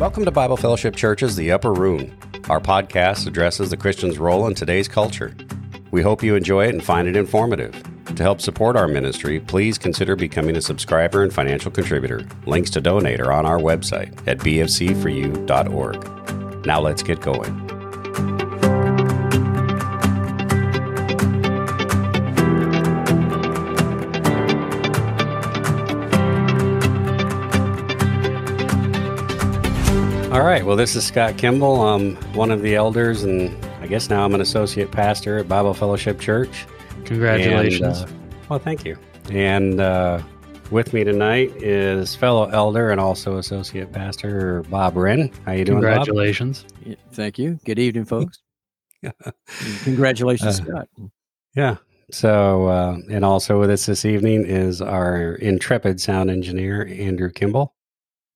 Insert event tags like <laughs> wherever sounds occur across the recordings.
Welcome to Bible Fellowship Church's The Upper Room. Our podcast addresses the Christian's role in today's culture. We hope you enjoy it and find it informative. To help support our ministry, please consider becoming a subscriber and financial contributor. Links to donate are on our website at bfc4u.org. Now let's get going. Right. Well, this is Scott Kimball. I'm one of the elders, and I guess now I'm an associate pastor at Bible Fellowship Church. Congratulations. And, uh, well, thank you. And uh, with me tonight is fellow elder and also associate pastor Bob Wren. How you doing, Congratulations. Yeah, thank you. Good evening, folks. <laughs> Congratulations, Uh, Scott. Yeah. So, uh, and also with us this evening is our intrepid sound engineer, Andrew Kimball.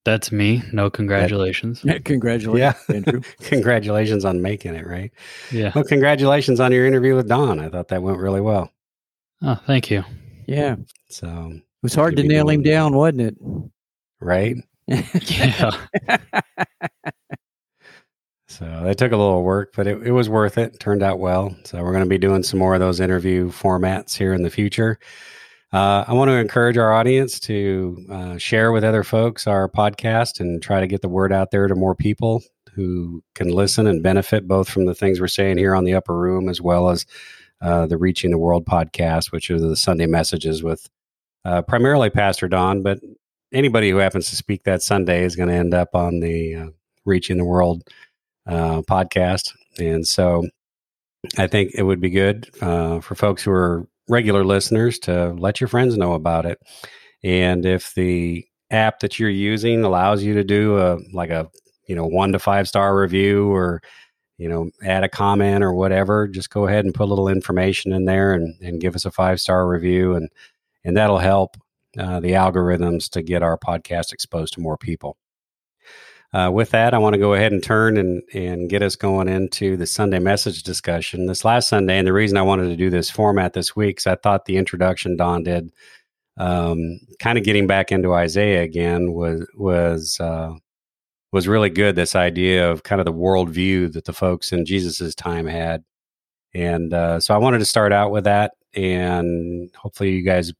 That's me. No congratulations. <laughs> Congratulations, Andrew. <laughs> congratulations on making it, right? Yeah. Well, congratulations on your interview with Don. I thought that went really well. Oh, thank you. Yeah, So it was hard to nail him doing- down, wasn't it? right? Yeah. <laughs> So that took a little work, but it, it was worth it. Turned out well. So we're going to be doing some more of those interview formats here in the future. Uh, I want to encourage our audience to uh, share with other folks our podcast and try to get the word out there to more people who can listen and benefit both from the things we're saying here on the upper room as well as uh, the Reaching the World podcast, which are the Sunday messages with uh, primarily Pastor Don, but anybody who happens to speak that Sunday is going to end up on the uh, Reaching the World uh, podcast. And so I think it would be good uh, for folks who are regular listeners to let your friends know about it. And if the app that you're using allows you to do a like a you know one to five star review or you know add a comment or whatever, just go ahead and put a little information in there and, and give us a five star review and and that'll help uh, the algorithms to get our podcast exposed to more people. Uh, with that, I want to go ahead and turn and, and get us going into the Sunday message discussion. This last Sunday, and the reason I wanted to do this format this week is I thought the introduction Don did, um, kind of getting back into Isaiah again, was was uh, was really good. This idea of kind of the worldview that the folks in Jesus's time had, and uh, so I wanted to start out with that, and hopefully you guys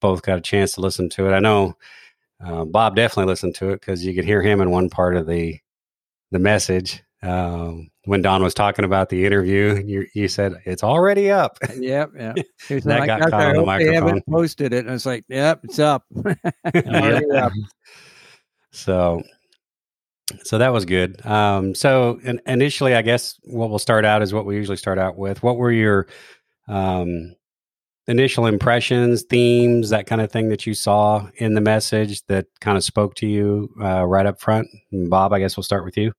both got a chance to listen to it. I know uh, Bob definitely listened to it because you could hear him in one part of the the message um, when Don was talking about the interview. You, you said it's already up. yep, yeah. <laughs> That like, got caught on the hope they haven't microphone. posted it. And I was like, yep, it's up. <laughs> <laughs> Already up. so so that was good. Um, so in, initially, I guess what we'll start out is what we usually start out with. What were your um, initial impressions, themes, that kind of thing that you saw in the message that kind of spoke to you uh, right up front? And Bob, I guess we'll start with you.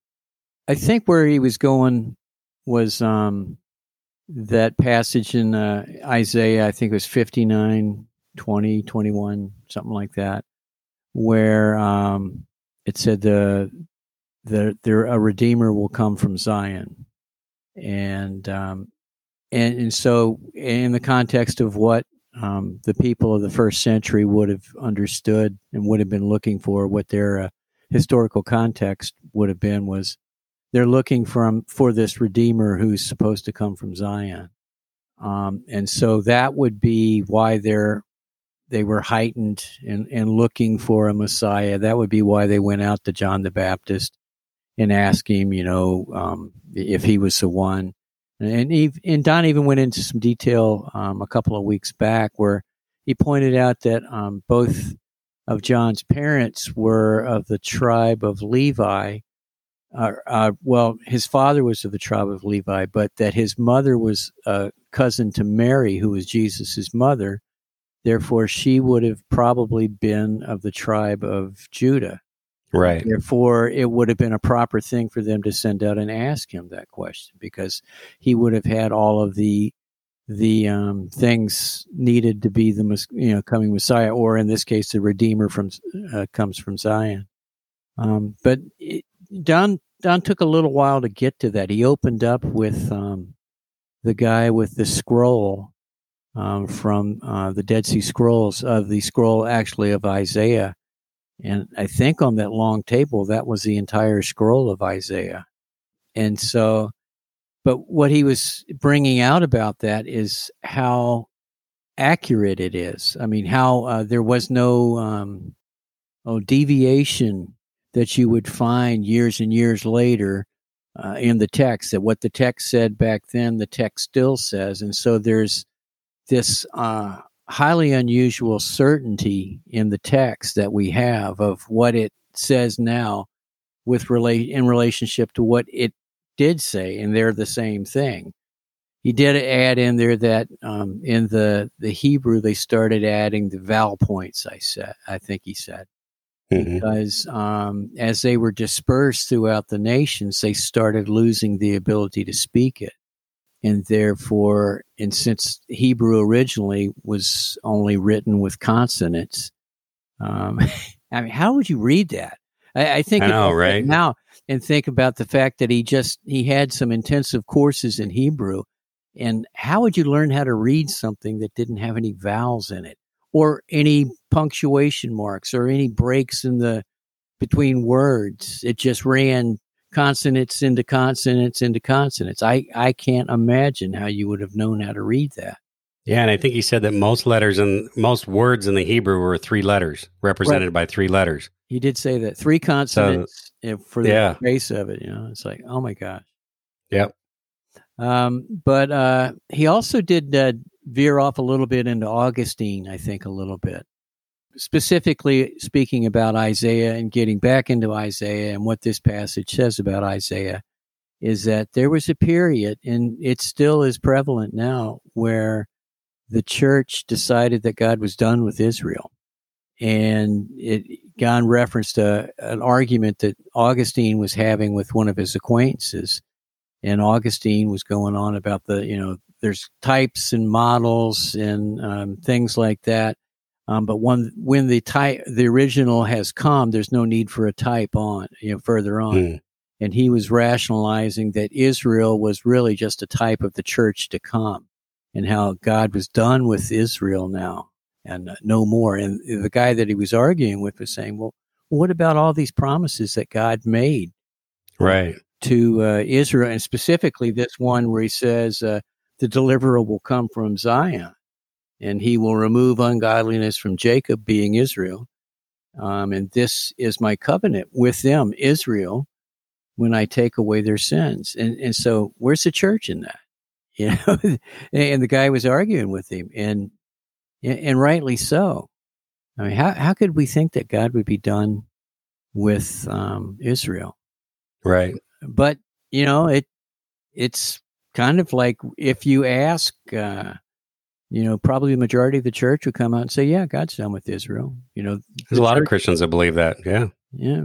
I think where he was going was um, that passage in uh, Isaiah, I think it was 59, 20, 21, something like that, where um, it said the, the there a redeemer will come from Zion, and um, and and so in the context of what um, the people of the first century would have understood and would have been looking for, what their uh, historical context would have been was they're looking from for this redeemer who's supposed to come from Zion, um, and so that would be why they're they were heightened and and looking for a Messiah. That would be why they went out to John the Baptist and asked him, you know, um, if he was the one. And and Don even went into some detail um, a couple of weeks back where he pointed out that um, both of John's parents were of the tribe of Levi, uh, uh, well, his father was of the tribe of Levi, but that his mother was a cousin to Mary, who was Jesus's mother. Therefore, she would have probably been of the tribe of Judah. Right. Therefore, it would have been a proper thing for them to send out and ask him that question because he would have had all of the the um, things needed to be the you know coming Messiah, or in this case, the Redeemer from uh, comes from Zion. Um, but it, Don Don took a little while to get to that. He opened up with um, the guy with the scroll um, from uh, the Dead Sea Scrolls of the scroll actually of Isaiah And I think on that long table, that was the entire scroll of Isaiah. And so, but what he was bringing out about that is how accurate it is. I mean, how uh, there was no um, oh, deviation that you would find years and years later uh, in the text, that what the text said back then, the text still says. And so there's this uh, highly unusual certainty in the text that we have of what it says now with relate in relationship to what it did say, and they're the same thing. He did add in there that um, in the the Hebrew they started adding the vowel points. I said, I think he said, mm-hmm. because um, as they were dispersed throughout the nations, they started losing the ability to speak it and therefore, and since Hebrew originally was only written with consonants, um, <laughs> I mean, how would you read that? I, I think I know, right now, and think about the fact that he just he had some intensive courses in Hebrew, and how would you learn how to read something that didn't have any vowels in it, or any punctuation marks, or any breaks in the between words? It just ran consonants into consonants into consonants. I, I can't imagine how you would have known how to read that. Yeah, and I think he said that most letters and most words in the Hebrew were three letters, represented right. by three letters. He did say that three consonants so, for the yeah. base of it. You know, it's like, oh my gosh. Yep. Um, but uh, he also did uh, veer off a little bit into Augustine, I think, a little bit specifically speaking about Isaiah and getting back into Isaiah and what this passage says about Isaiah is that there was a period, and it still is prevalent now, where the church decided that God was done with Israel. And it, John referenced a, an argument that Augustine was having with one of his acquaintances. And Augustine was going on about the, you know, there's types and models and um, things like that um, but when when the type the original has come, there's no need for a type on you know further on. Mm. And he was rationalizing that Israel was really just a type of the church to come, and how God was done with Israel now and uh, no more. And the guy that he was arguing with was saying, "Well, what about all these promises that God made, right, to uh, Israel, and specifically this one where He says uh, the deliverer will come from Zion." And he will remove ungodliness from Jacob, being Israel. Um, and this is my covenant with them, Israel, when I take away their sins. And and so, where's the church in that? <laughs> You know, and the guy was arguing with him, and and rightly so. I mean, how how could we think that God would be done with um, Israel? Right. But you know, it it's kind of like if you ask. Uh, you know, probably the majority of the church would come out and say, "Yeah, God's done with Israel." You know, there's a lot church, of Christians that believe that. Yeah, yeah.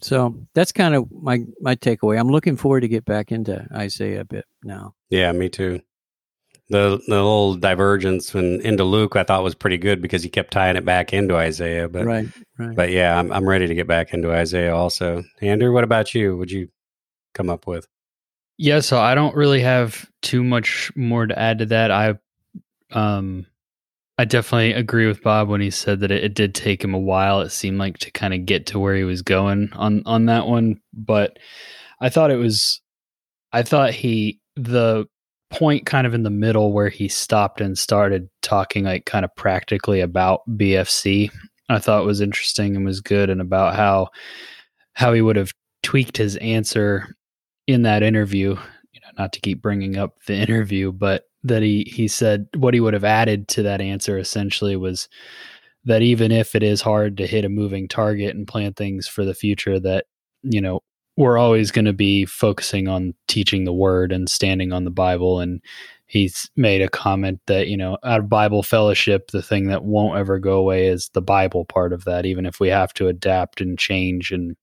So that's kind of my my takeaway. I'm looking forward to get back into Isaiah a bit now. Yeah, me too. The the little divergence in, into Luke I thought was pretty good because he kept tying it back into Isaiah. But right, right. But yeah, I'm I'm ready to get back into Isaiah also. Andrew, what about you? Would you come up with? Yeah, so I don't really have too much more to add to that. I um, I definitely agree with Bob when he said that it, it did take him a while. It seemed like to kind of get to where he was going on on that one, but I thought it was. I thought he the point kind of in the middle where he stopped and started talking like kind of practically about BFC. I thought was interesting and was good, and about how how he would have tweaked his answer in that interview. You know, not to keep bringing up the <laughs> interview, but that he he said what he would have added to that answer essentially was that even if it is hard to hit a moving target and plan things for the future that you know we're always going to be focusing on teaching the word and standing on the bible. And he's made a comment that you know out of bible fellowship the thing that won't ever go away is the bible part of that even if we have to adapt and change and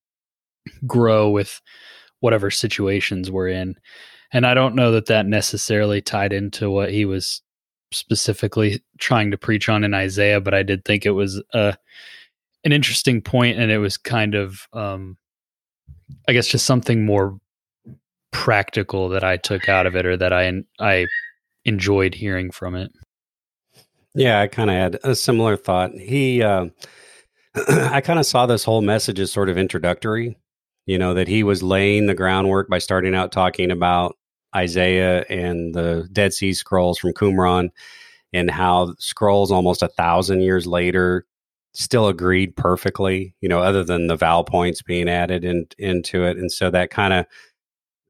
grow with whatever situations we're in and I don't know that that necessarily tied into what he was specifically trying to preach on in Isaiah, but I did think it was a uh, an interesting point, and it was kind of, um, I guess, just something more practical that I took out of it, or that I I enjoyed hearing from it. Yeah, I kind of had a similar thought. He uh, <clears throat> I kind of saw this whole message as sort of introductory, you know, that he was laying the groundwork by starting out talking about Isaiah and the Dead Sea Scrolls from Qumran and how scrolls almost a thousand years later still agreed perfectly, you know, other than the vowel points being added in, into it. And so that kind of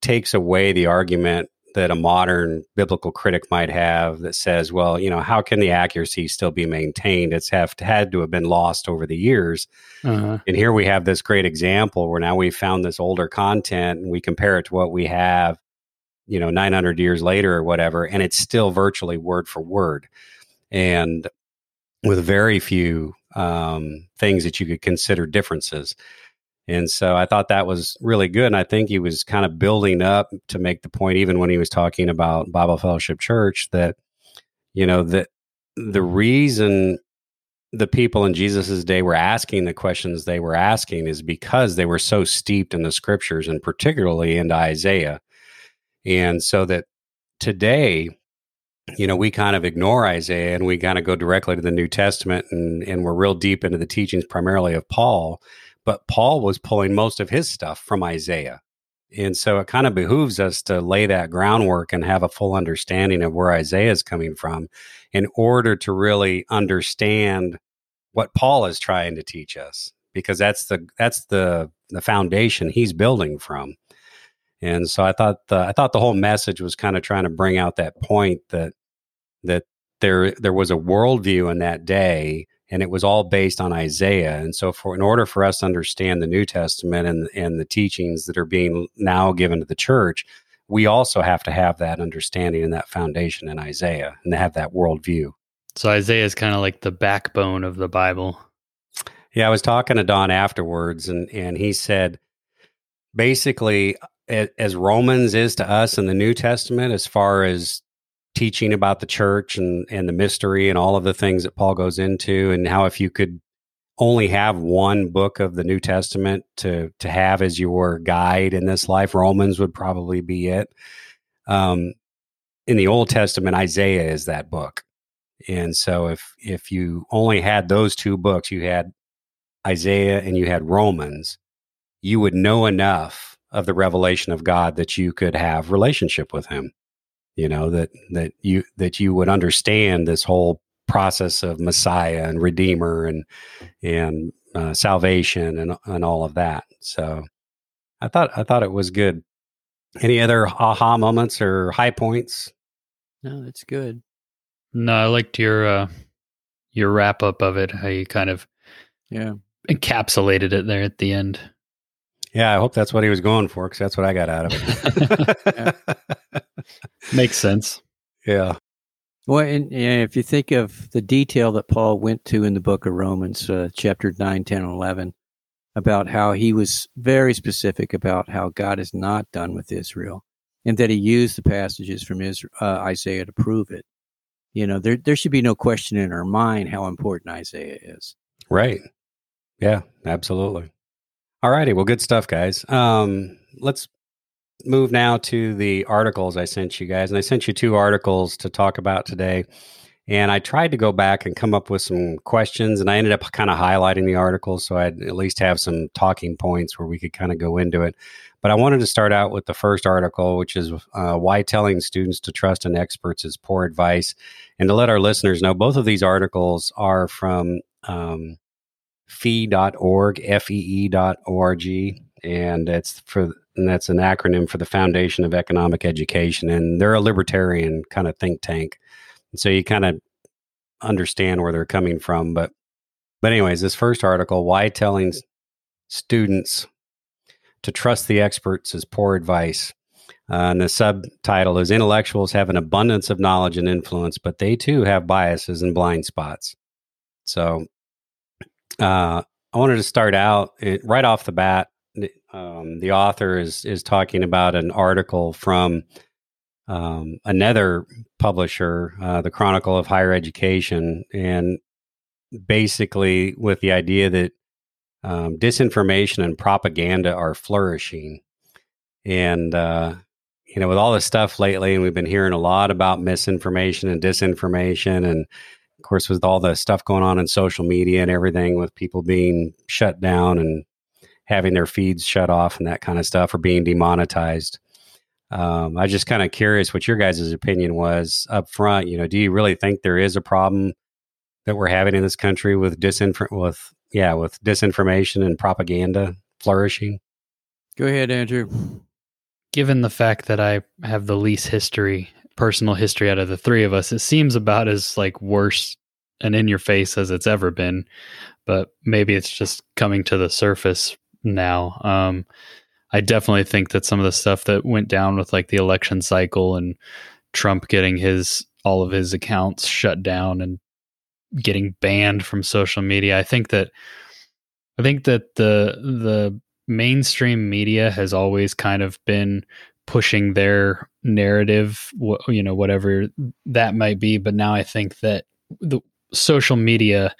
takes away the argument that a modern biblical critic might have that says, well, you know, how can the accuracy still be maintained? It's have had to have been lost over the years. Uh-huh. And here we have this great example where now we've found this older content and we compare it to what we have, you know, 900 years later or whatever, and it's still virtually word for word. And with very few um, things that you could consider differences. And so I thought that was really good. And I think he was kind of building up to make the point, even when he was talking about Bible Fellowship Church, that, you know, that the reason the people in Jesus's day were asking the questions they were asking is because they were so steeped in the scriptures and particularly into Isaiah. And so that today, you know, we kind of ignore Isaiah and we kind of go directly to the New Testament and, and we're real deep into the teachings primarily of Paul but Paul was pulling most of his stuff from Isaiah. And so it kind of behooves us to lay that groundwork and have a full understanding of where Isaiah is coming from in order to really understand what Paul is trying to teach us because that's the that's the the foundation he's building from. And so I thought the I thought the whole message was kind of trying to bring out that point that that there there was a worldview in that day and it was all based on Isaiah. And so, for in order for us to understand the New Testament and and the teachings that are being now given to the church, we also have to have that understanding and that foundation in Isaiah and to have that worldview. So Isaiah is kind of like the backbone of the Bible. Yeah, I was talking to Don afterwards, and and he said basically as Romans is to us in the New Testament, as far as teaching about the church and and the mystery and all of the things that Paul goes into and how if you could only have one book of the New Testament to to have as your guide in this life, Romans would probably be it. Um, in the Old Testament, Isaiah is that book, and so if if you only had those two books, you had Isaiah and you had Romans, you would know enough of the revelation of God that you could have relationship with Him you know that that you that you would understand this whole process of Messiah and Redeemer and and uh, salvation and and all of that. So I thought I thought it was good. Any other aha moments or high points? No, that's good. No, I liked your uh, your wrap up of it. How you kind of yeah encapsulated it there at the end. Yeah, I hope that's what he was going for because that's what I got out of it. <laughs> Makes sense. Yeah. Well, and, and, if you think of the detail that Paul went to in the book of Romans, uh, chapter 9, 10, and 11, about how he was very specific about how God is not done with Israel and that he used the passages from Israel, uh, Isaiah to prove it. You know, there, there should be no question in our mind how important Isaiah is. Right. Yeah, absolutely. All righty. Well, good stuff, guys. Um, let's move now to the articles I sent you guys. And I sent you two articles to talk about today. And I tried to go back and come up with some questions, and I ended up kind of highlighting the articles so I'd at least have some talking points where we could kind of go into it. But I wanted to start out with the first article, which is uh, why telling students to trust in experts is poor advice. And to let our listeners know, both of these articles are from um, fee.org, F-E-E.org, and it's for and that's an acronym for the Foundation of Economic Education, and they're a libertarian kind of think tank. And so you kind of understand where they're coming from, but but anyways, this first article, why telling students to trust the experts is poor advice. Uh, and the subtitle is Intellectuals have an abundance of knowledge and influence, but they too have biases and blind spots. So uh, I wanted to start out it, right off the bat. Um, the author is is talking about an article from um, another publisher, uh, the Chronicle of Higher Education, and basically with the idea that um, disinformation and propaganda are flourishing, and uh, you know, with all this stuff lately, and we've been hearing a lot about misinformation and disinformation, and of course, with all the stuff going on in social media and everything, with people being shut down and having their feeds shut off and that kind of stuff, or being demonetized. Um, I just kind of curious what your guys' opinion was up front. You know, do you really think there is a problem that we're having in this country with disinf- with yeah with disinformation and propaganda flourishing? Go ahead, Andrew. Given the fact that I have the least history, personal history out of the three of us, it seems about as like worse and in your face as it's ever been. But maybe it's just coming to the surface now. Um, I definitely think that some of the stuff that went down with like the election cycle and Trump getting his all of his accounts shut down and getting banned from social media. I think that I think that the the mainstream media has always kind of been pushing their narrative, you know, whatever that might be. But now I think that the social media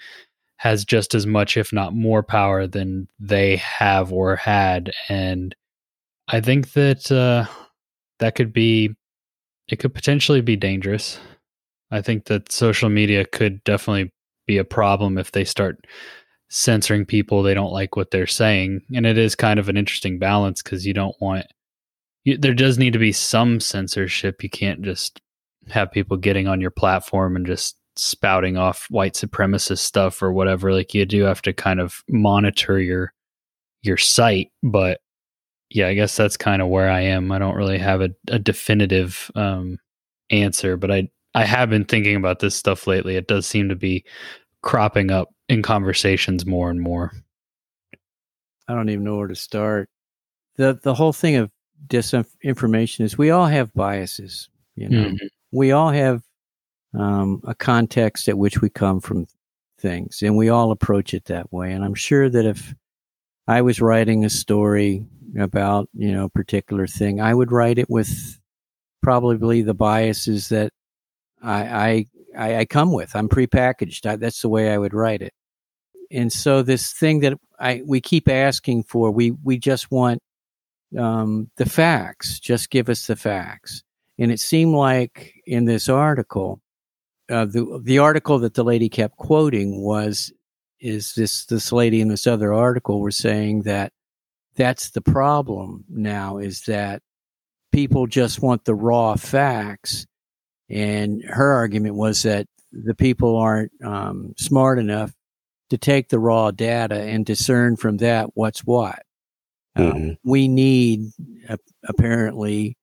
has just as much, if not more, power than they have or had, and I think that uh, that could be, it could potentially be dangerous. I think that social media could definitely be a problem if they start censoring people they don't like what they're saying and it is kind of an interesting balance because you don't want there does need to be some censorship you can't just have people getting on your platform and just spouting off white supremacist stuff or whatever like you do have to kind of monitor your your site but yeah, I guess that's kind of where I am. I don't really have a, a definitive um, answer, but I I have been thinking about this stuff lately. It does seem to be cropping up in conversations more and more. I don't even know where to start. the The whole thing of disinformation is we all have biases. You know, mm-hmm. we all have um, a context at which we come from things, and we all approach it that way. And I'm sure that if I was writing a story about you know a particular thing, I would write it with probably the biases that I I, I come with. I'm prepackaged. I, that's the way I would write it. And so this thing that I we keep asking for, we we just want um, the facts. Just give us the facts. And it seemed like in this article, uh, the the article that the lady kept quoting was is this this lady in this other article were saying that that's the problem now is that people just want the raw facts. And her argument was that the people aren't um, smart enough to take the raw data and discern from that what's what. Um, mm-hmm. We need uh, apparently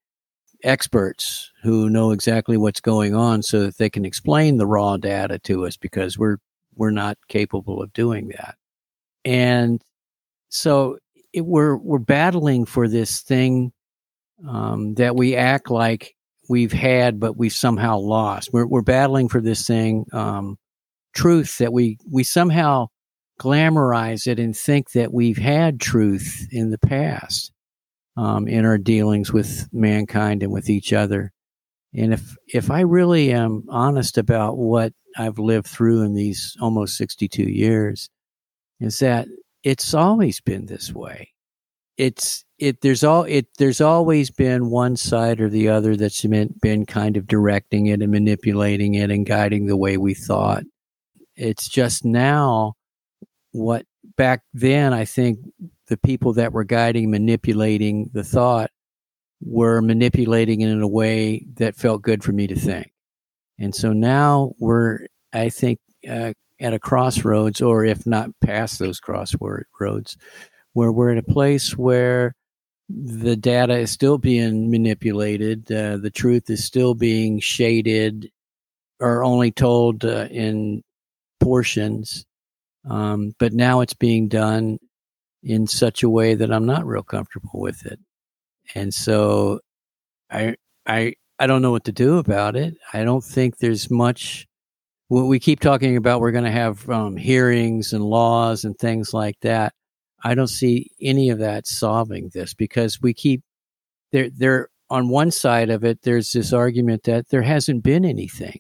experts who know exactly what's going on so that they can explain the raw data to us because we're we're not capable of doing that. And so it, we're we're battling for this thing um, that we act like we've had, but we've somehow lost. We're we're battling for this thing, um, truth that we we somehow glamorize it and think that we've had truth in the past um, in our dealings with mankind and with each other. And if if I really am honest about what I've lived through in these almost 62 years, is that it's always been this way. It's it there's all it there's always been one side or the other that's been, been kind of directing it and manipulating it and guiding the way we thought. It's just now what back then I think the people that were guiding manipulating the thought were manipulating it in a way that felt good for me to think. And so now we're I think uh, at a crossroads, or if not past those crossroads, where we're at a place where the data is still being manipulated, uh, the truth is still being shaded or only told uh, in portions. Um, but now it's being done in such a way that I'm not real comfortable with it. And so I, I, I don't know what to do about it. I don't think there's much What we keep talking about we're going to have um, hearings and laws and things like that. I don't see any of that solving this because we keep there. There on one side of it, there's this argument that there hasn't been anything.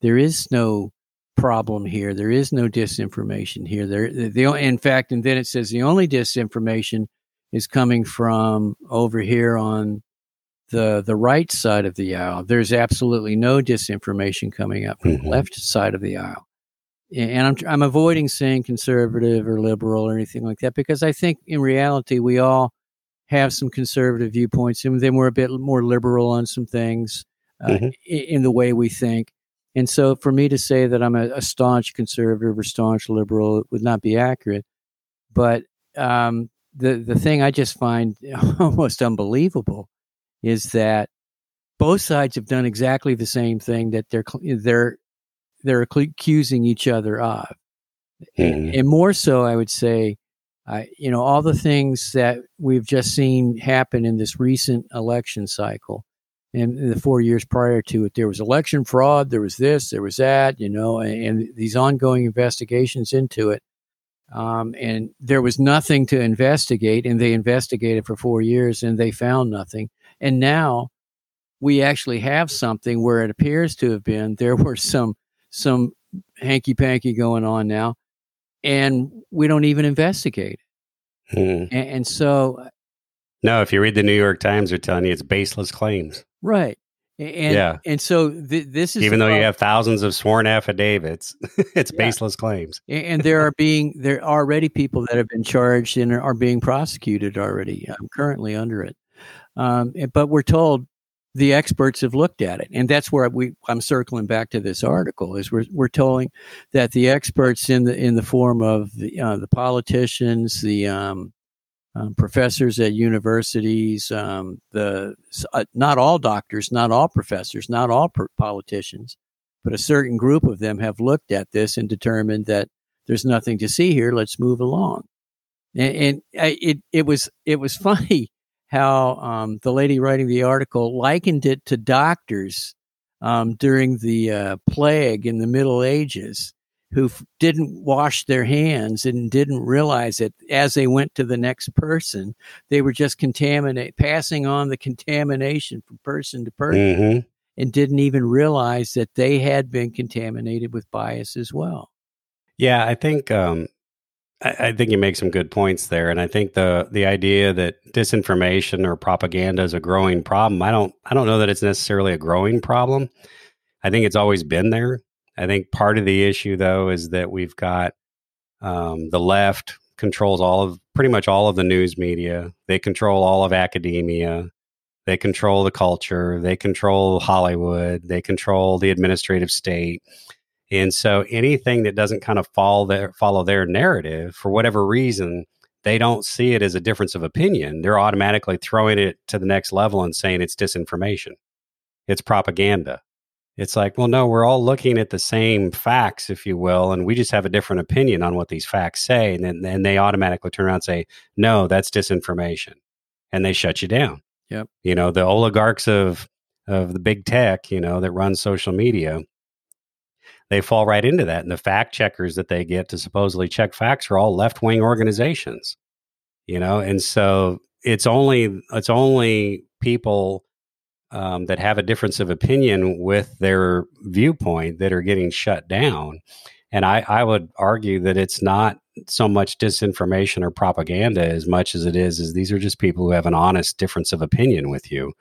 There is no problem here. There is no disinformation here. There, the in fact, and then it says the only disinformation is coming from over here on the the right side of the aisle. There's absolutely no disinformation coming up from mm-hmm. the left side of the aisle. and I'm I'm avoiding saying conservative or liberal or anything like that because I think in reality we all have some conservative viewpoints and then we're a bit more liberal on some things uh, mm-hmm. in the way we think. And so for me to say that I'm a, a staunch conservative or staunch liberal would not be accurate. But um, the the thing I just find <laughs> almost unbelievable is that both sides have done exactly the same thing that they're they're they're accusing each other of, mm-hmm. and more so, I would say, I you know all the things that we've just seen happen in this recent election cycle, and the four years prior to it, there was election fraud, there was this, there was that, you know, and, and these ongoing investigations into it. Um, and there was nothing to investigate, and they investigated for four years and they found nothing. And now we actually have something where it appears to have been there were some some hanky panky going on now, and we don't even investigate. Hmm. And, and, so, no, if you read the New York Times, they're telling you it's baseless claims. Right. And, yeah. And so th- this is even though you have thousands of sworn affidavits, <laughs> it's yeah. baseless claims. and there are being there are already people that have been charged and are being prosecuted already. I'm currently under it. Um, but we're told the experts have looked at it, and that's where we. I'm circling back to this article. Is we're we're telling that the experts in the in the form of the uh, the politicians, the um, um, professors at universities, um, the uh, not all doctors, not all professors, not all politicians, but a certain group of them have looked at this and determined that there's nothing to see here. Let's move along. And, and it it was it was <laughs> funny how um, the lady writing the article likened it to doctors um, during the uh, plague in the Middle Ages who f- didn't wash their hands and didn't realize it as they went to the next person. They were just contaminate, passing on the contamination from person to person, mm-hmm. and didn't even realize that they had been contaminated with bias as well. Yeah, I think um, I, I, think you make some good points there, and I think the the idea that disinformation or propaganda is a growing problem. I don't I don't know that it's necessarily a growing problem. I think it's always been there. I think part of the issue though is that we've got um, the left controls all of pretty much all of the news media. They control all of academia. They control the culture. They control Hollywood. They control the administrative state and so anything that doesn't kind of follow their follow their narrative for whatever reason, they don't see it as a difference of opinion. They're automatically throwing it to the next level and saying it's disinformation. It's propaganda. It's like, well, no, we're all looking at the same facts, if you will, and we just have a different opinion on what these facts say. And then and they automatically turn around and say, no, that's disinformation. And they shut you down. Yep. You know, the oligarchs of of the big tech, you know, that run social media, they fall right into that. And the fact checkers that they get to supposedly check facts are all left wing organizations, you know, and so it's only it's only people um, that have a difference of opinion with their viewpoint that are getting shut down. And I, I would argue that it's not so much disinformation or propaganda as much as it is is these are just people who have an honest difference of opinion with you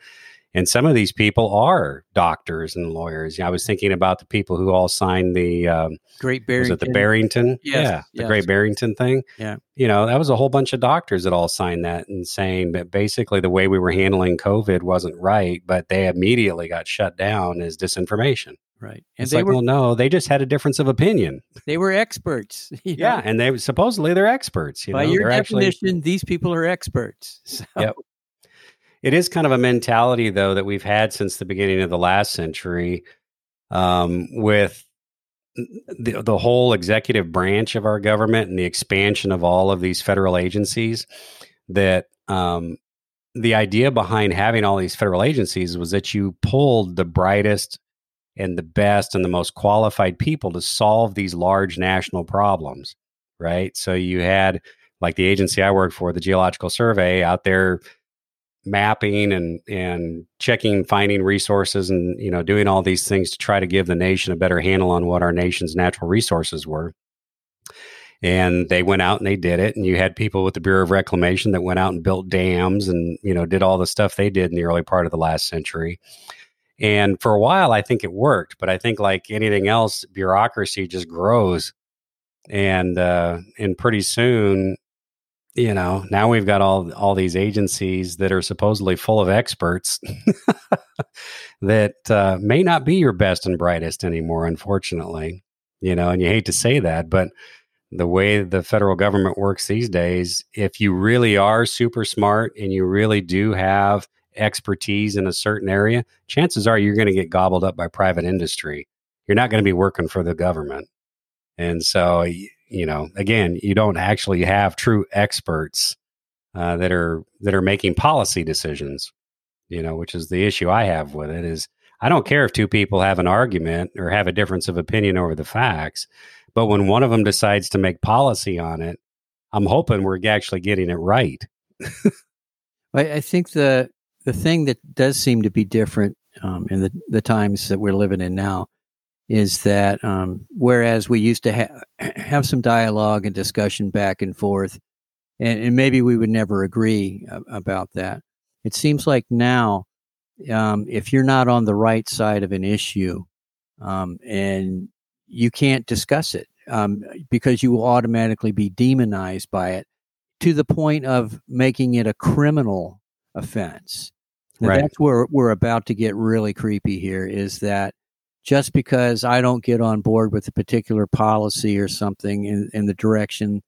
and some of these people are doctors and lawyers. I was thinking about the people who all signed the um, Great Barrington. Was it the Barrington? Yes, yeah, the yes. Great Barrington thing. Yeah, you know that was a whole bunch of doctors that all signed that and saying that basically the way we were handling COVID wasn't right, but they immediately got shut down as disinformation. Right. And it's they like, were, well, no, they just had a difference of opinion. They were experts. <laughs> yeah, know? and they supposedly they're experts. You By know? your they're definition, actually, these people are experts. <laughs> So. Yep it is kind of a mentality though that we've had since the beginning of the last century um, with the, the whole executive branch of our government and the expansion of all of these federal agencies that um, the idea behind having all these federal agencies was that you pulled the brightest and the best and the most qualified people to solve these large national problems right? So you had like the agency i worked for the geological survey out there mapping and and checking finding resources and you know doing all these things to try to give the nation a better handle on what our nation's natural resources were. And they went out and they did it. And you had people with the bureau of reclamation that went out and built dams and you know did all the stuff they did in the early part of the last century. And for a while, I think it worked, but I think like anything else, bureaucracy just grows, and uh, and pretty soon, you know, now we've got all all these agencies that are supposedly full of experts <laughs> that uh, may not be your best and brightest anymore, unfortunately. You know, and you hate to say that, but the way the federal government works these days, if you really are super smart and you really do have expertise in a certain area, chances are you're going to get gobbled up by private industry. You're not going to be working for the government. And so, you know, again, you don't actually have true experts uh, that are that are making policy decisions. You know, which is the issue I have with it is I don't care if two people have an argument or have a difference of opinion over the facts, but when one of them decides to make policy on it, I'm hoping we're actually getting it right. <laughs> I, think the the thing that does seem to be different um, in the, the times that we're living in now is that um, whereas we used to ha- <clears throat> have some dialogue and discussion back and forth, and, and maybe we would never agree about that, it seems like now, um, if you're not on the right side of an issue um, and you can't discuss it um, because you will automatically be demonized by it to the point of making it a criminal offense. Now, right. That's where we're about to get really creepy here is that just because I don't get on board with a particular policy or something in, in the direction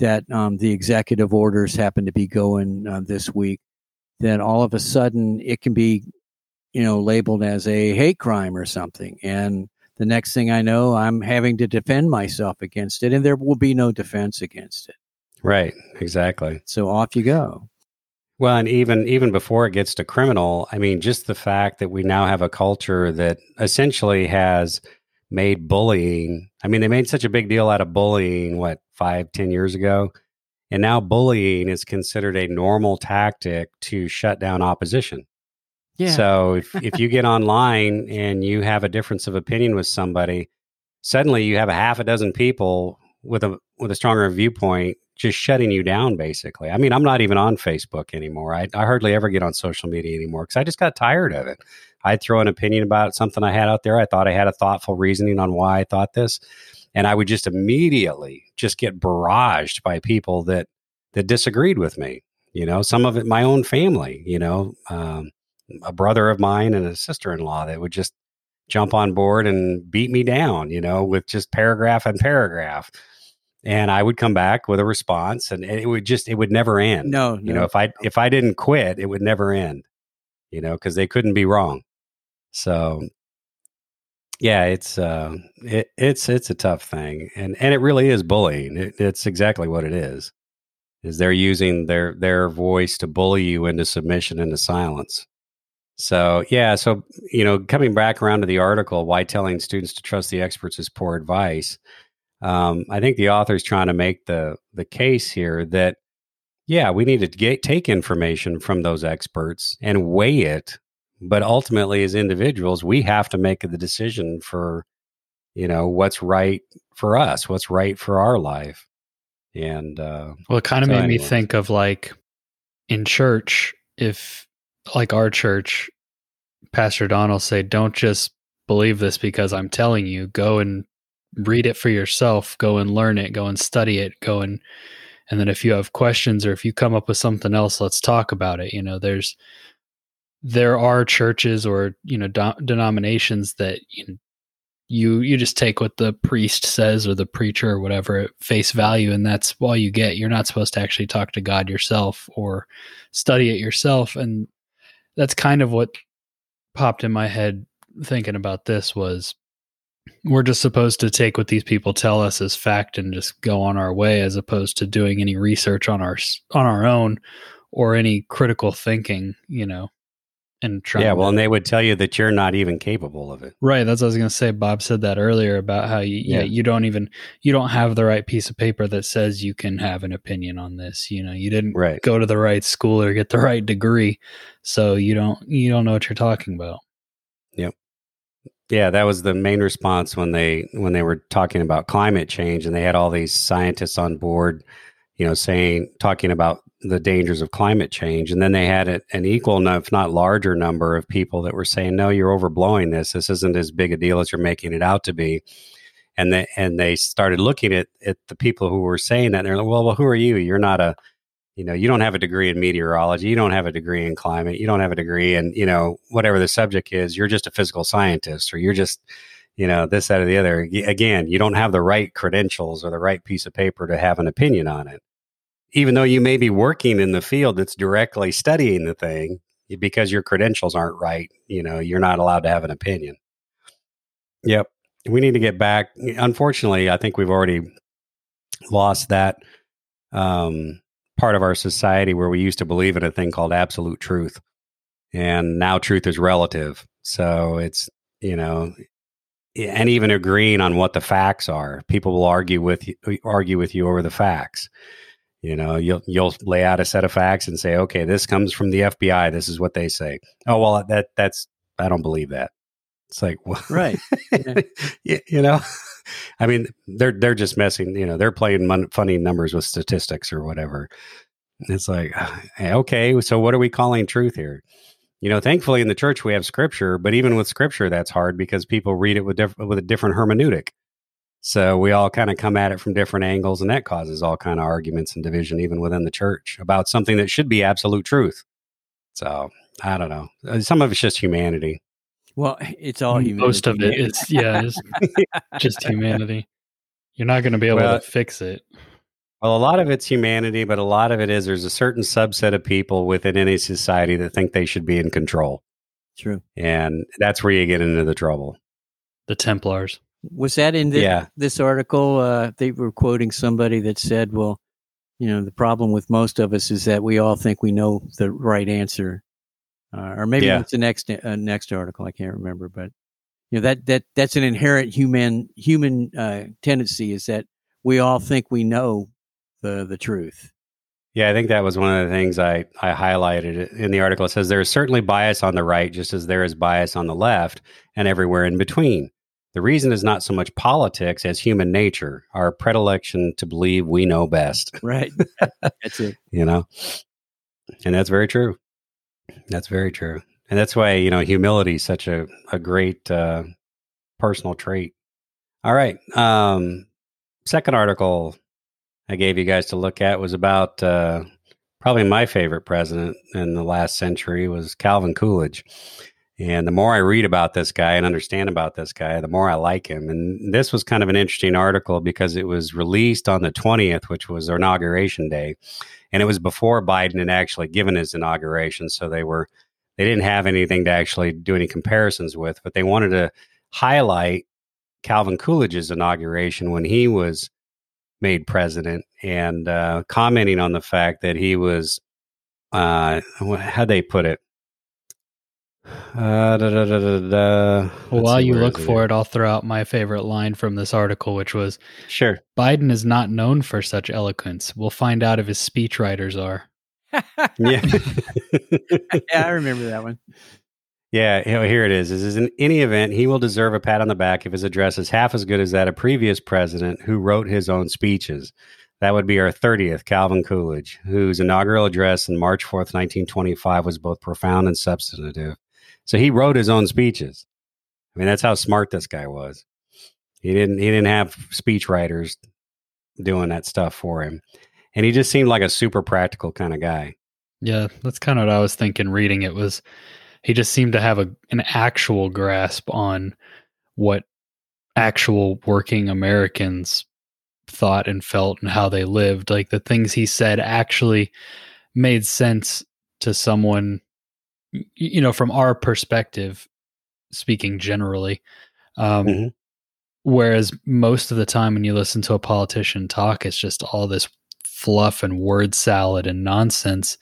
that um, the executive orders happen to be going uh, this week, then all of a sudden it can be, you know, labeled as a hate crime or something. And the next thing I know, I'm having to defend myself against it, and there will be no defense against it. Right, exactly. So off you go. Well, and even even before it gets to criminal, I mean, just the fact that we now have a culture that essentially has made bullying. I mean, they made such a big deal out of bullying what five, ten years ago, and now bullying is considered a normal tactic to shut down opposition. Yeah. So if if you get online and you have a difference of opinion with somebody, suddenly you have a half a dozen people with a with a stronger viewpoint just shutting you down basically. I mean, I'm not even on Facebook anymore. I, I hardly ever get on social media anymore because I just got tired of it. I'd throw an opinion about something I had out there. I thought I had a thoughtful reasoning on why I thought this. And I would just immediately just get barraged by people that that disagreed with me. You know, some of it my own family, you know, um, a brother of mine and a sister-in-law that would just jump on board and beat me down, you know, with just paragraph and paragraph and I would come back with a response, and it would just it would never end. No, you know, if I if I didn't quit, it would never end. You know, because they couldn't be wrong. So, yeah, it's uh, it, it's it's a tough thing, and and it really is bullying. It, it's exactly what it is. Is they're using their their voice to bully you into submission into silence. So yeah, so you know, coming back around to the article, why telling students to trust the experts is poor advice um, I think the author is trying to make the the case here that yeah, we need to get take information from those experts and weigh it, but ultimately, as individuals, we have to make the decision for you know what's right for us, what's right for our life. And uh, well, it kind of so made anyways. me think of like in church, if like our church, Pastor Don will say, "Don't just believe this because I'm telling you. Go and read it for yourself go and learn it go and study it go and and then if you have questions or if you come up with something else let's talk about it you know there's there are churches or you know do, denominations that you, know, you you just take what the priest says or the preacher or whatever at face value and that's all you get. You're not supposed to actually talk to god yourself or study it yourself and that's kind of what popped in my head thinking about this was we're just supposed to take what these people tell us as fact and just go on our way as opposed to doing any research on our on our own or any critical thinking you know and trying yeah well to, and they would tell you that you're not even capable of it right that's what i was going to say bob said that earlier about how you yeah. yeah you don't even you don't have the right piece of paper that says you can have an opinion on this you know you didn't right. go to the right school or get the right degree so you don't you don't know what you're talking about yep yeah, that was the main response when they when they were talking about climate change, and they had all these scientists on board, you know, saying talking about the dangers of climate change. And then they had an equal, if not larger, number of people that were saying, "No, you're overblowing this. This isn't as big a deal as you're making it out to be." And they and they started looking at at the people who were saying that. And they're like, "Well, well, who are you? You're not a you know you don't have a degree in meteorology you don't have a degree in climate you don't have a degree in you know whatever the subject is you're just a physical scientist or you're just you know this that or the other. Again you don't have the right credentials or the right piece of paper to have an opinion on it. Even though you may be working in the field that's directly studying the thing because your credentials aren't right you know you're not allowed to have an opinion. Yep. We need to get back unfortunately i think we've already lost that um part of our society where we used to believe in a thing called absolute truth. And now truth is relative. So it's you know and even agreeing on what the facts are. People will argue with you argue with you over the facts. You know you'll you'll lay out a set of facts and say okay this comes from the FBI this is what they say. Oh well that that's I don't believe that. It's like <laughs> well, right. <laughs> You know I mean, they're they're just messing. You know, they're playing mon- funny numbers with statistics or whatever. It's like, <sighs> okay, so what are we calling truth here? You know, thankfully in the church we have scripture, but even with scripture, that's hard because people read it with diff- with a different hermeneutic. So we all kind of come at it from different angles, and that causes all kind of arguments and division even within the church about something that should be absolute truth. So I don't know. Uh, some of it's just humanity. Well, <laughs> it's all humanity. Most of it is, yeah, it's <laughs> just humanity. You're not going to be able well, to fix it. Well, a lot of it's humanity, but a lot of it is there's a certain subset of people within any society that think they should be in control. True. And that's where you get into the trouble. The Templars. Was that in the, yeah. this article? Uh, they were quoting somebody that said, well, you know, the problem with most of us is that we all think we know the right answer uh, or maybe yeah. it's the next uh, next article. I can't remember, but you know that that that's an inherent human human uh, tendency is that we all think we know the the truth. Yeah, I think that was one of the things I, I highlighted in the article. It says there is certainly bias on the right, just as there is bias on the left and everywhere in between. The reason is not so much politics as human nature, our predilection to believe we know best. Right. <laughs> That's it. you know, and that's very true. That's very true. And that's why, you know, humility is such a, a great uh, personal trait. All right. Um, second article I gave you guys to look at was about uh, probably my favorite president in the last century was Calvin Coolidge. And the more I read about this guy and understand about this guy, the more I like him. And this was kind of an interesting article because it was released on the 20th, which was inauguration day and it was before Biden had actually given his inauguration, so they were they didn't have anything to actually do any comparisons with, but they wanted to highlight Calvin Coolidge's inauguration when he was made president and uh, commenting on the fact that he was uh, how they put it uh, da, da, da, well, while you look for it, I'll throw out my favorite line from this article, which was Sure. Biden is not known for such eloquence. We'll find out if his speechwriters are. yeah. <laughs> <laughs> yeah, I remember that one. Yeah, here it is. This is in any event, he will deserve a pat on the back if his address is half as good as that of previous president who wrote his own speeches. That would be our 30th, Calvin Coolidge, whose inaugural address on March 4th, 1925 was both profound and substantive. So he wrote his own speeches. I mean, that's how smart this guy was. He didn't he didn't have speech writers doing that stuff for him. And he just seemed like a super practical kind of guy. Yeah, that's kind of what I was thinking reading it was he just seemed to have a an actual grasp on what actual working Americans thought and felt and how they lived. Like the things he said actually made sense to someone you know, from our perspective, speaking generally, um, mm-hmm. whereas most of the time when you listen to a politician talk, it's just all this fluff and word salad and nonsense.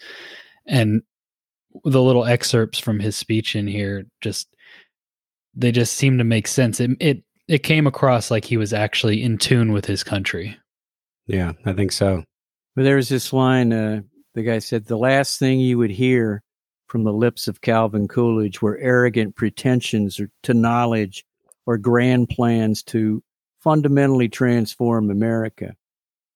And the little excerpts from his speech in here just they just seem to make sense. It it it came across like he was actually in tune with his country. Yeah, I think so. But there was this line. Uh, the guy said, "The last thing you would hear from the lips of Calvin Coolidge were arrogant pretensions to knowledge or grand plans to fundamentally transform America.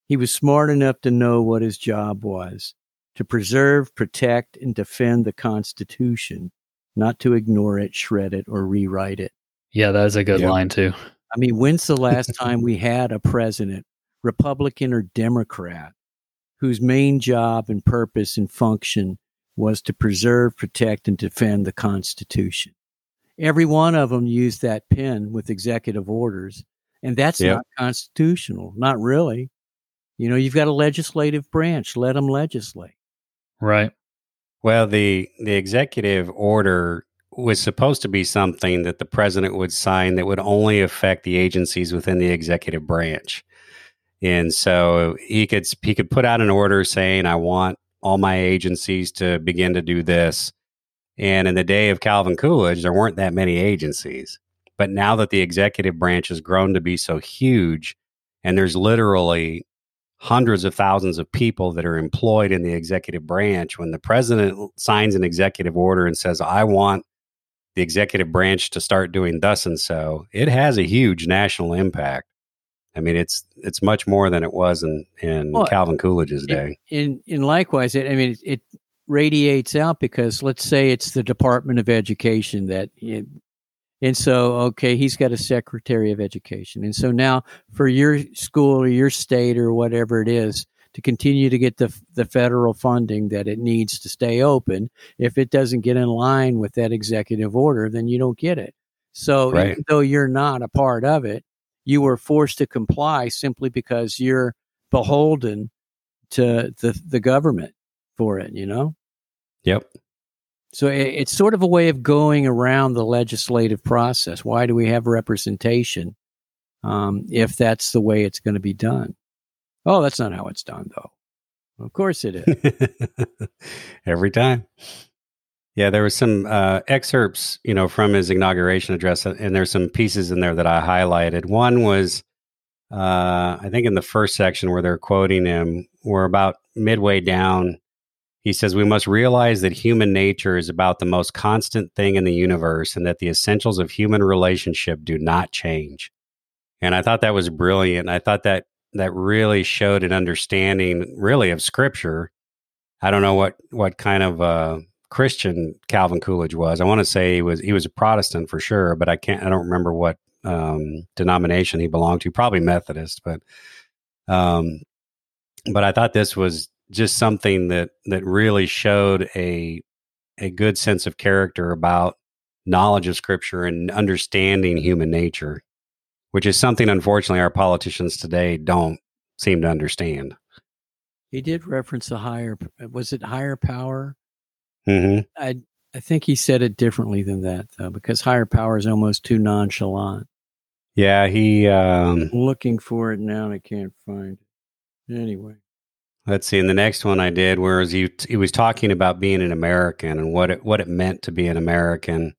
He was smart enough to know what his job was to preserve, protect, and defend the Constitution, not to ignore it, shred it, or rewrite it. Yeah, that is a good Yeah. line too. I mean, when's the last <laughs> time we had a president, Republican or Democrat, whose main job and purpose and function was to preserve, protect, and defend the Constitution? Every one of them used that pen with executive orders, and that's Yep. not constitutional. Not really. You know, you've got a legislative branch, let them legislate. Right. Well, the the executive order was supposed to be something that the president would sign that would only affect the agencies within the executive branch. And so he could he could put out an order saying I want all my agencies to begin to do this. And in the day of Calvin Coolidge, there weren't that many agencies. But now that the executive branch has grown to be so huge, and there's literally hundreds of thousands of people that are employed in the executive branch, when the president signs an executive order and says, I want the executive branch to start doing thus and so, it has a huge national impact. I mean, it's it's much more than it was in, in Well, Calvin Coolidge's day. in in likewise it, i mean it, it radiates out because let's say it's the department of education that and so okay he's got a secretary of education and so now for your school or your state or whatever it is to continue to get the the federal funding that it needs to stay open if it doesn't get in line with that executive order then you don't get it so Right. even though you're not a part of it you were forced to comply simply because you're beholden to the the government for it you know? Yep. so it, it's sort of a way of going around the legislative process. Why do we have representation um, if that's the way it's going to be done? Oh that's not how it's done though. Of course it is. <laughs> Every time. Yeah, there was some uh, excerpts, you know, from his inauguration address, uh, and there's some pieces in there that I highlighted. One was, uh, I think, in the first section where they're quoting him, we're about midway down. He says, We must realize that human nature is about the most constant thing in the universe and that the essentials of human relationship do not change. And I thought that was brilliant. I thought that that really showed an understanding, really, of scripture. I don't know what, what kind of uh, Christian Calvin Coolidge was. I want to say he was he was a Protestant for sure, but I can't. I don't remember what um, denomination he belonged to. Probably Methodist, but um, but I thought this was just something that that really showed a a good sense of character about knowledge of Scripture and understanding human nature, which is something unfortunately our politicians today don't seem to understand. he did reference a higher was it higher power hmm i i think he said it differently than that though because higher power is almost too nonchalant Yeah, he. Um, I'm looking for it now and I can't find it. Anyway, Let's see. In the next one I did, whereas he he was talking about being an American and what it what it meant to be an American,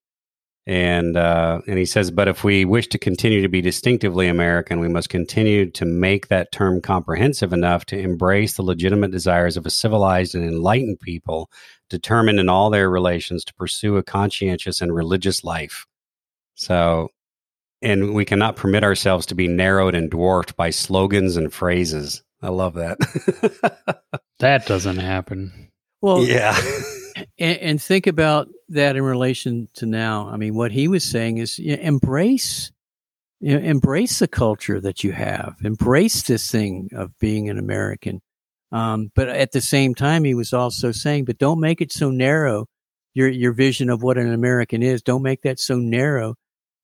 and uh, and he says, but if we wish to continue to be distinctively American, we must continue to make that term comprehensive enough to embrace the legitimate desires of a civilized and enlightened people, determined in all their relations to pursue a conscientious and religious life. So. And we cannot permit ourselves to be narrowed and dwarfed by slogans and phrases. I love that. <laughs> That doesn't happen. well, yeah. and, and think about that in relation to now. I mean, what he was saying is you know, embrace, you know, embrace the culture that you have, embrace this thing of being an American. Um, but at the same time, he was also saying, but don't make it so narrow. Your your vision of what an American is, don't make that so narrow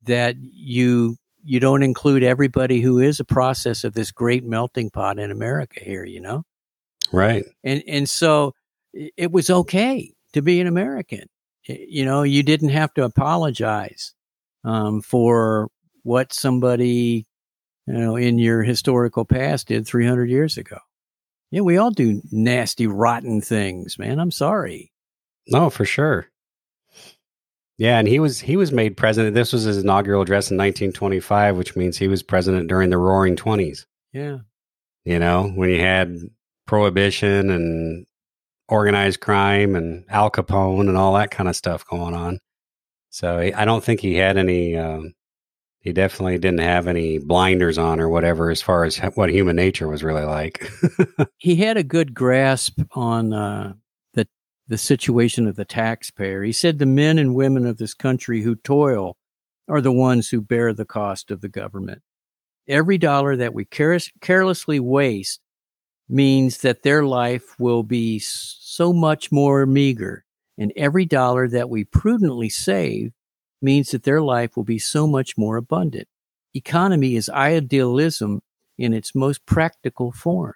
that you you don't include everybody who is a process of this great melting pot in America here. You know Right. and and so it was okay to be an American. You know, you didn't have to apologize um, for what somebody you know in your historical past did 300 years ago. Yeah, we all do nasty, rotten things, man. I'm sorry. No, for sure. Yeah, and he was he was made president. This was his inaugural address in 1925, which means he was president during the Roaring Twenties. Yeah, You know, when you had prohibition and organized crime and Al Capone and all that kind of stuff going on. So he- I don't think he had any. Um, he definitely didn't have any blinders on or whatever as far as what human nature was really like. <laughs> he had a good grasp on uh, the situation of the taxpayer. He said the men and women of this country who toil are the ones who bear the cost of the government. Every dollar that we carelessly waste means that their life will be so much more meager. And every dollar that we prudently save means that their life will be so much more abundant. Economy is idealism in its most practical form.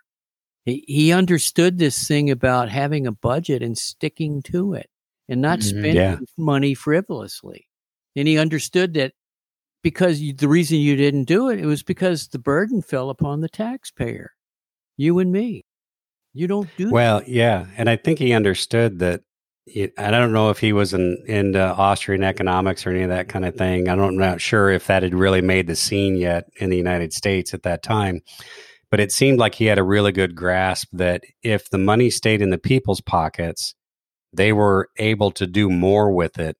He, he understood this thing about having a budget and sticking to it and not mm-hmm, spending yeah. money frivolously. And he understood that because you, the reason you didn't do it, it was because the burden fell upon the taxpayer, you and me. You don't do well, that. yeah, and I think he understood that. I don't know if he was in into Austrian economics or any of that kind of thing. I I'm not sure if that had really made the scene yet in the United States at that time but it seemed like he had a really good grasp that if the money stayed in the people's pockets, they were able to do more with it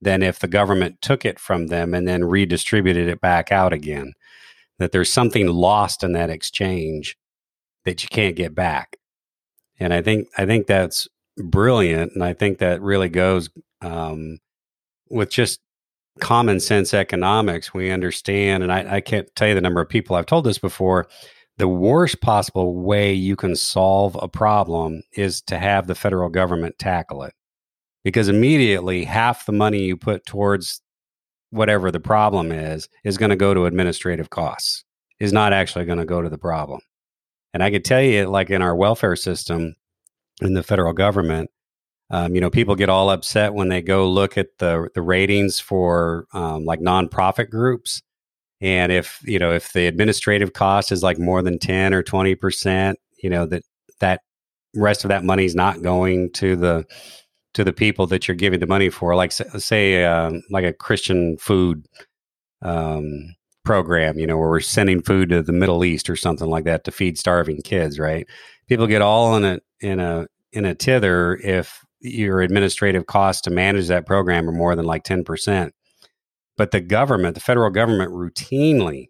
than if the government took it from them and then redistributed it back out again. That there's something lost in that exchange that you can't get back. And I think I think that's brilliant, and I think that really goes um, with just common sense economics. We understand, and I, I can't tell you the number of people I've told this before the worst possible way you can solve a problem is to have the federal government tackle it because immediately half the money you put towards whatever the problem is is going to go to administrative costs is not actually going to go to the problem and i could tell you like in our welfare system in the federal government um, you know people get all upset when they go look at the the ratings for um, like nonprofit groups. And if, you know, if the administrative cost is like more than 10 or 20%, you know, that that rest of that money is not going to the to the people that you're giving the money for. Like say uh, like a christian food um, program you know where we're sending food to the middle east or something like that to feed starving kids right people get all in a in a in a tither if your administrative costs to manage that program are more than like 10% but the government, the federal government, routinely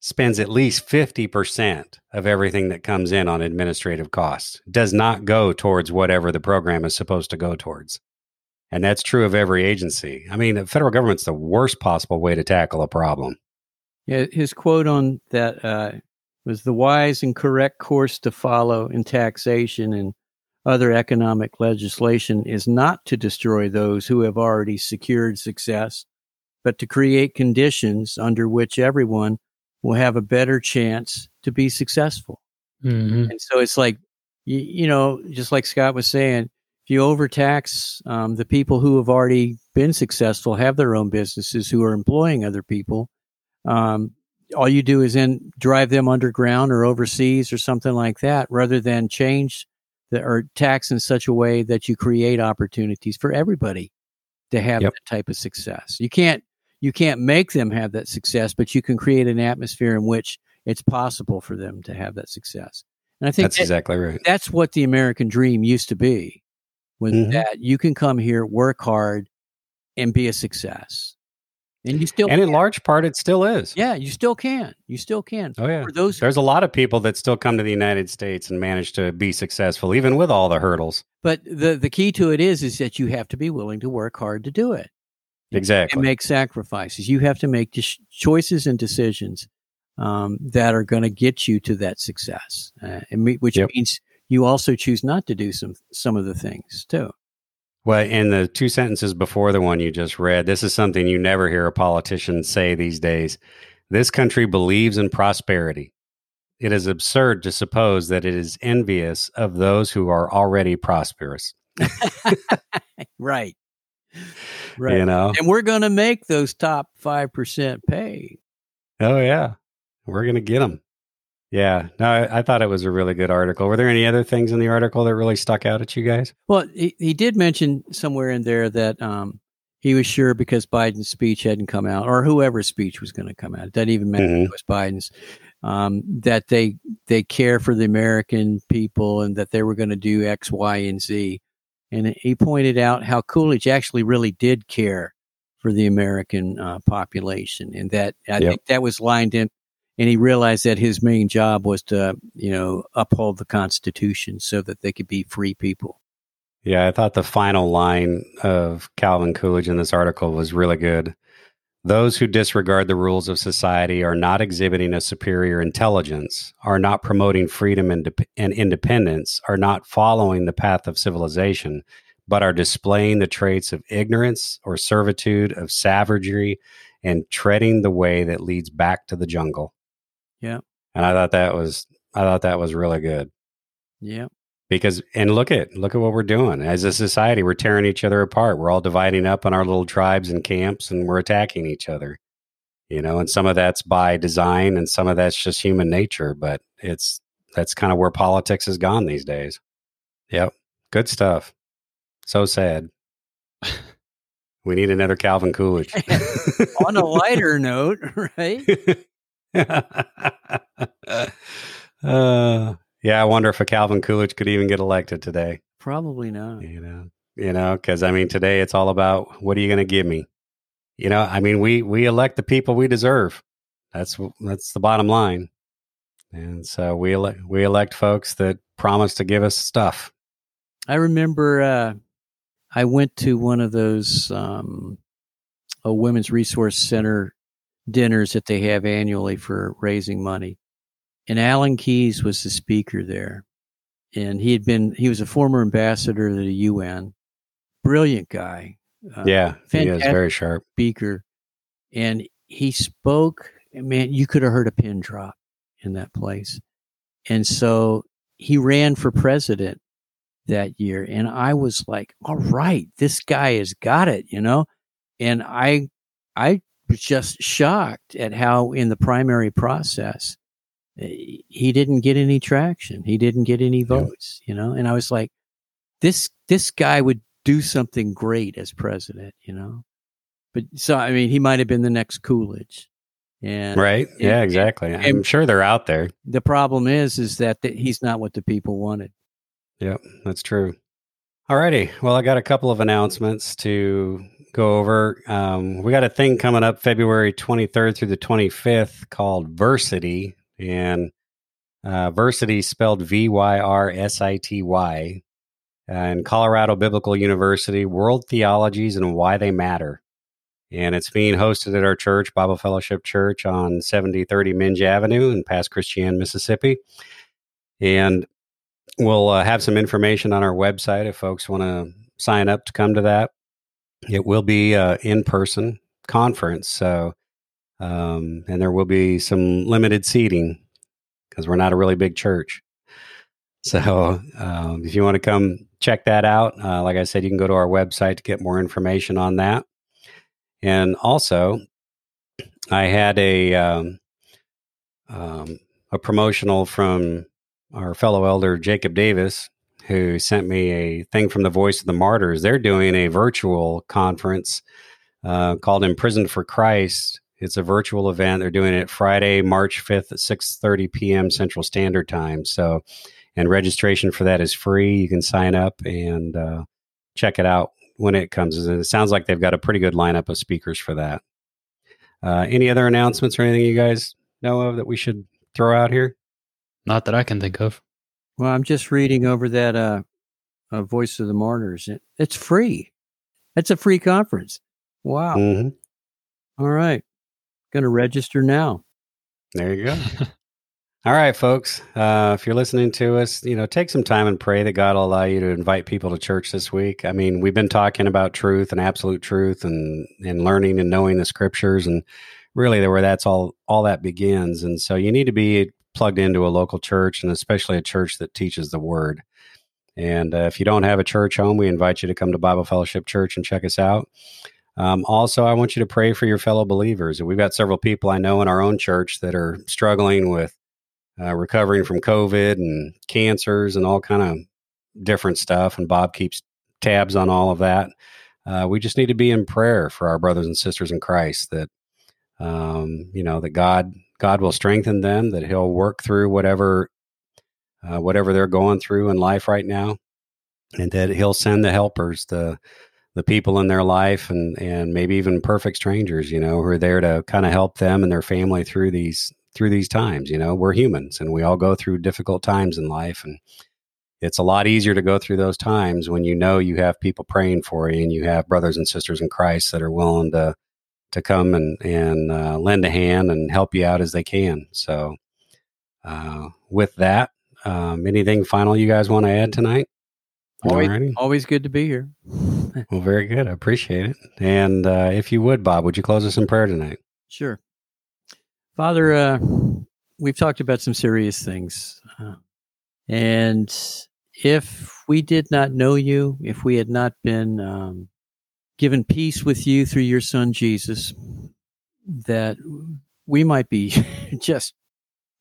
spends at least 50% of everything that comes in on administrative costs, does not go towards whatever the program is supposed to go towards. And that's true of every agency. I mean, the federal government's the worst possible way to tackle a problem. Yeah, his quote on that uh, was the wise and correct course to follow in taxation and other economic legislation is not to destroy those who have already secured success, but to create conditions under which everyone will have a better chance to be successful. Mm-hmm. And so it's like, you, you, know, just like Scott was saying, if you overtax um, the people who have already been successful, have their own businesses, who are employing other people, um, all you do is then drive them underground or overseas or something like that, rather than change the, or tax in such a way that you create opportunities for everybody to have yep. that type of success. You can't you can't make them have that success, but you can create an atmosphere in which it's possible for them to have that success. And I think that's that, exactly right. That's what the American dream used to be was mm-hmm. that you can come here, work hard, and be a success. And you still And can. in large part it still is. Yeah, you still can. You still can. Oh yeah. For those There's a lot of people that still come to the United States and manage to be successful even with all the hurdles. But the the key to it is is that you have to be willing to work hard to do it. Exactly. And make sacrifices. You have to make choices and decisions um, that are going to get you to that success, uh, which yep. means you also choose not to do some some of the things too. Well, in the two sentences before the one you just read, this is something you never hear a politician say these days. This country believes in prosperity. It is absurd to suppose that it is envious of those who are already prosperous. <laughs> right. Right. You know, and we're going to make those top 5% pay. Oh, yeah. We're going to get them. Yeah. No, I, I, thought it was a really good article. Were there any other things in the article that really stuck out at you guys? Well, he, he did mention somewhere in there that um, he was sure because Biden's speech hadn't come out, or whoever's speech was going to come out. That even mentioned mm-hmm. it was Biden's. Um, that they they care for the American people and that they were going to do X, Y, and Z. And he pointed out how Coolidge actually really did care for the American uh, population, and that I yep. think that was lined in. And he realized that his main job was to, you know, uphold the Constitution so that they could be free people. Yeah, I thought the final line of Calvin Coolidge in this article was really good. Those who disregard the rules of society are not exhibiting a superior intelligence, are not promoting freedom and, and independence, are not following the path of civilization, but are displaying the traits of ignorance or servitude, of savagery, and treading the way that leads back to the jungle. Yeah. And I thought that was I thought that was really good. Yeah. Because and look at look at what we're doing as a society. We're tearing each other apart. We're all dividing up on our little tribes and camps, and we're attacking each other. You know, and some of that's by design, and some of that's just human nature. But it's that's kind of where politics has gone these days. Yep, good stuff. So sad. We need another Calvin Coolidge. <laughs> On a lighter note, right? <laughs> <laughs> uh, yeah, I wonder if a Calvin Coolidge could even get elected today. Probably not. You know, you know, because I mean, today it's all about what are you going to give me? You know, I mean, we we elect the people we deserve. That's that's the bottom line. And so we elect we elect folks that promise to give us stuff. I remember uh, I went to one of those um, a women's resource center dinners that they have annually for raising money, and Alan Keyes was the speaker there, and he had been he was a former ambassador to the UN, brilliant guy. Uh, yeah, he is very sharp speaker, and he spoke. Man, you could have heard a pin drop in that place, and so he ran for president that year. And I was like, all right, this guy has got it, you know? And I, I just shocked at how in the primary process, eh, he didn't get any traction. He didn't get any votes, you know? And I was like, this, this guy would do something great as president, you know? But so, I mean, he might have been the next Coolidge. And, right. And, yeah, exactly. I'm sure they're out there. The problem is, is that the, he's not what the people wanted. Yep, that's true. All righty. Well, I got a couple of announcements to go over. Um, we got a thing coming up February 23rd through the 25th called Vyrsity. And uh, Vyrsity spelled V Y R S I T Y. And Colorado Biblical University World Theologies and Why They Matter. And it's being hosted at our church, Bible Fellowship Church, on 7030 Menge Avenue in Pass Christian, Mississippi. And we'll uh, have some information on our website if folks want to sign up to come to that. It will be uh, in person conference, so um, and there will be some limited seating because we're not a really big church. So um, if you want to come check that out, uh, like I said, you can go to our website to get more information on that. And also, I had a um, um, a promotional from our fellow elder Jacob Davis, who sent me a thing from the Voice of the Martyrs. They're doing a virtual conference uh, called Imprisoned for Christ. It's a virtual event. They're doing it Friday, March 5th at 6:30 p.m. Central Standard Time. So, and registration for that is free. You can sign up and uh, check it out when it comes. And it sounds like they've got a pretty good lineup of speakers for that. Uh, any other announcements or anything you guys know of that we should throw out here? Not that I can think of. Well, I'm just reading over that uh, uh Voice of the Martyrs. It, it's free. It's a free conference. Wow. Mm-hmm. All right. Going to register now. There you go. <laughs> All right, folks. Uh, if you're listening to us, you know, take some time and pray that God will allow you to invite people to church this week. I mean, we've been talking about truth and absolute truth and and learning and knowing the scriptures and really where that's all all that begins. And so you need to be plugged into a local church and especially a church that teaches the word. And uh, if you don't have a church home, we invite you to come to Bible Fellowship Church and check us out. Um, also, I want you to pray for your fellow believers. We've got several people I know in our own church that are struggling with uh, recovering from COVID and cancers and all kind of different stuff. And Bob keeps tabs on all of that. Uh, we just need to be in prayer for our brothers and sisters in Christ that um, you know that God God will strengthen them, that He'll work through whatever uh, whatever they're going through in life right now, and that He'll send the helpers, the the people in their life, and and maybe even perfect strangers, you know, who are there to kind of help them and their family through these through these times. You know, we're humans, and we all go through difficult times in life, and it's a lot easier to go through those times when you know you have people praying for you and you have brothers and sisters in Christ that are willing to to come and and uh, lend a hand and help you out as they can. So, uh, with that, um, anything final you guys want to add tonight? Always, always good to be here. <laughs> well, very good. I appreciate it. And uh, if you would, Bob, would you close us in prayer tonight? Sure. Father, uh, we've talked about some serious things. Uh, and if we did not know you, if we had not been um, given peace with you through your son Jesus, that we might be <laughs> just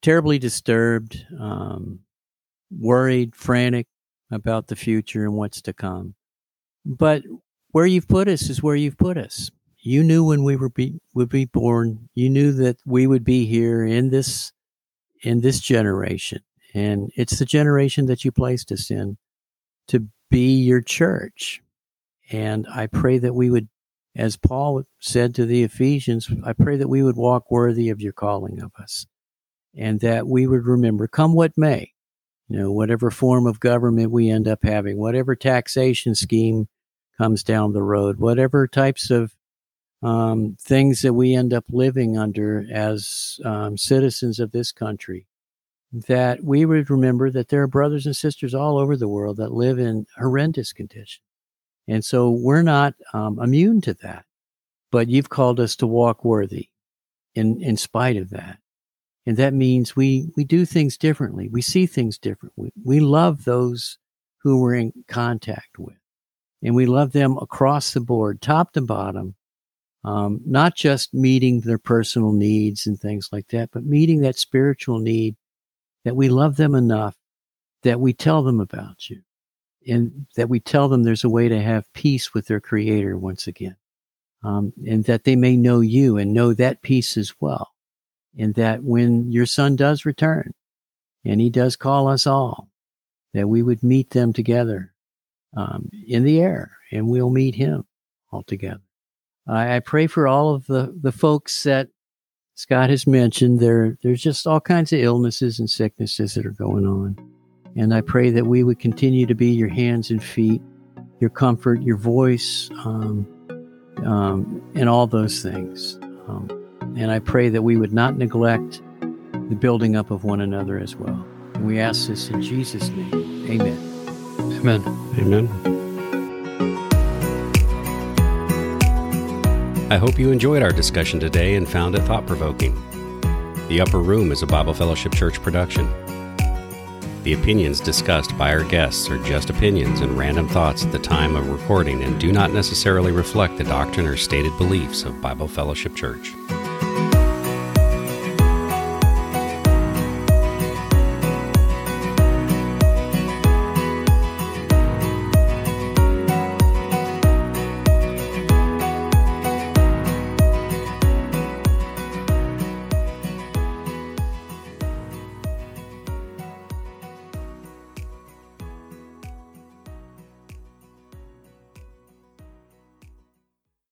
terribly disturbed, um, worried, frantic about the future and what's to come. But where you've put us is where you've put us. You knew when we were be, would be born. You knew that we would be here in this in this generation, and it's the generation that you placed us in to be your church. And I pray that we would, as Paul said to the Ephesians, I pray that we would walk worthy of your calling of us, and that we would remember, come what may, you know, whatever form of government we end up having, whatever taxation scheme comes down the road, whatever types of um, things that we end up living under as um, citizens of this country, that we would remember that there are brothers and sisters all over the world that live in horrendous conditions. And so we're not um, immune to that. But you've called us to walk worthy in, in spite of that. And that means we, we do things differently. We see things differently. We love those who we're in contact with. And we love them across the board, top to bottom, um, not just meeting their personal needs and things like that, but meeting that spiritual need that we love them enough that we tell them about you and that we tell them there's a way to have peace with their creator once again. Um, and that they may know you and know that peace as well and that when your son does return and he does call us all, that we would meet them together um, in the air and we'll meet him all together. I, I, pray for all of the, the folks that Scott has mentioned. There, there's just all kinds of illnesses and sicknesses that are going on. And I pray that we would continue to be your hands and feet, your comfort, your voice, um, um, and all those things. Um, and I pray that we would not neglect the building up of one another as well. And we ask this in Jesus' name. Amen. Amen. Amen. I hope you enjoyed our discussion today and found it thought provoking. The Upper Room is a Bible Fellowship Church production. The opinions discussed by our guests are just opinions and random thoughts at the time of recording and do not necessarily reflect the doctrine or stated beliefs of Bible Fellowship Church.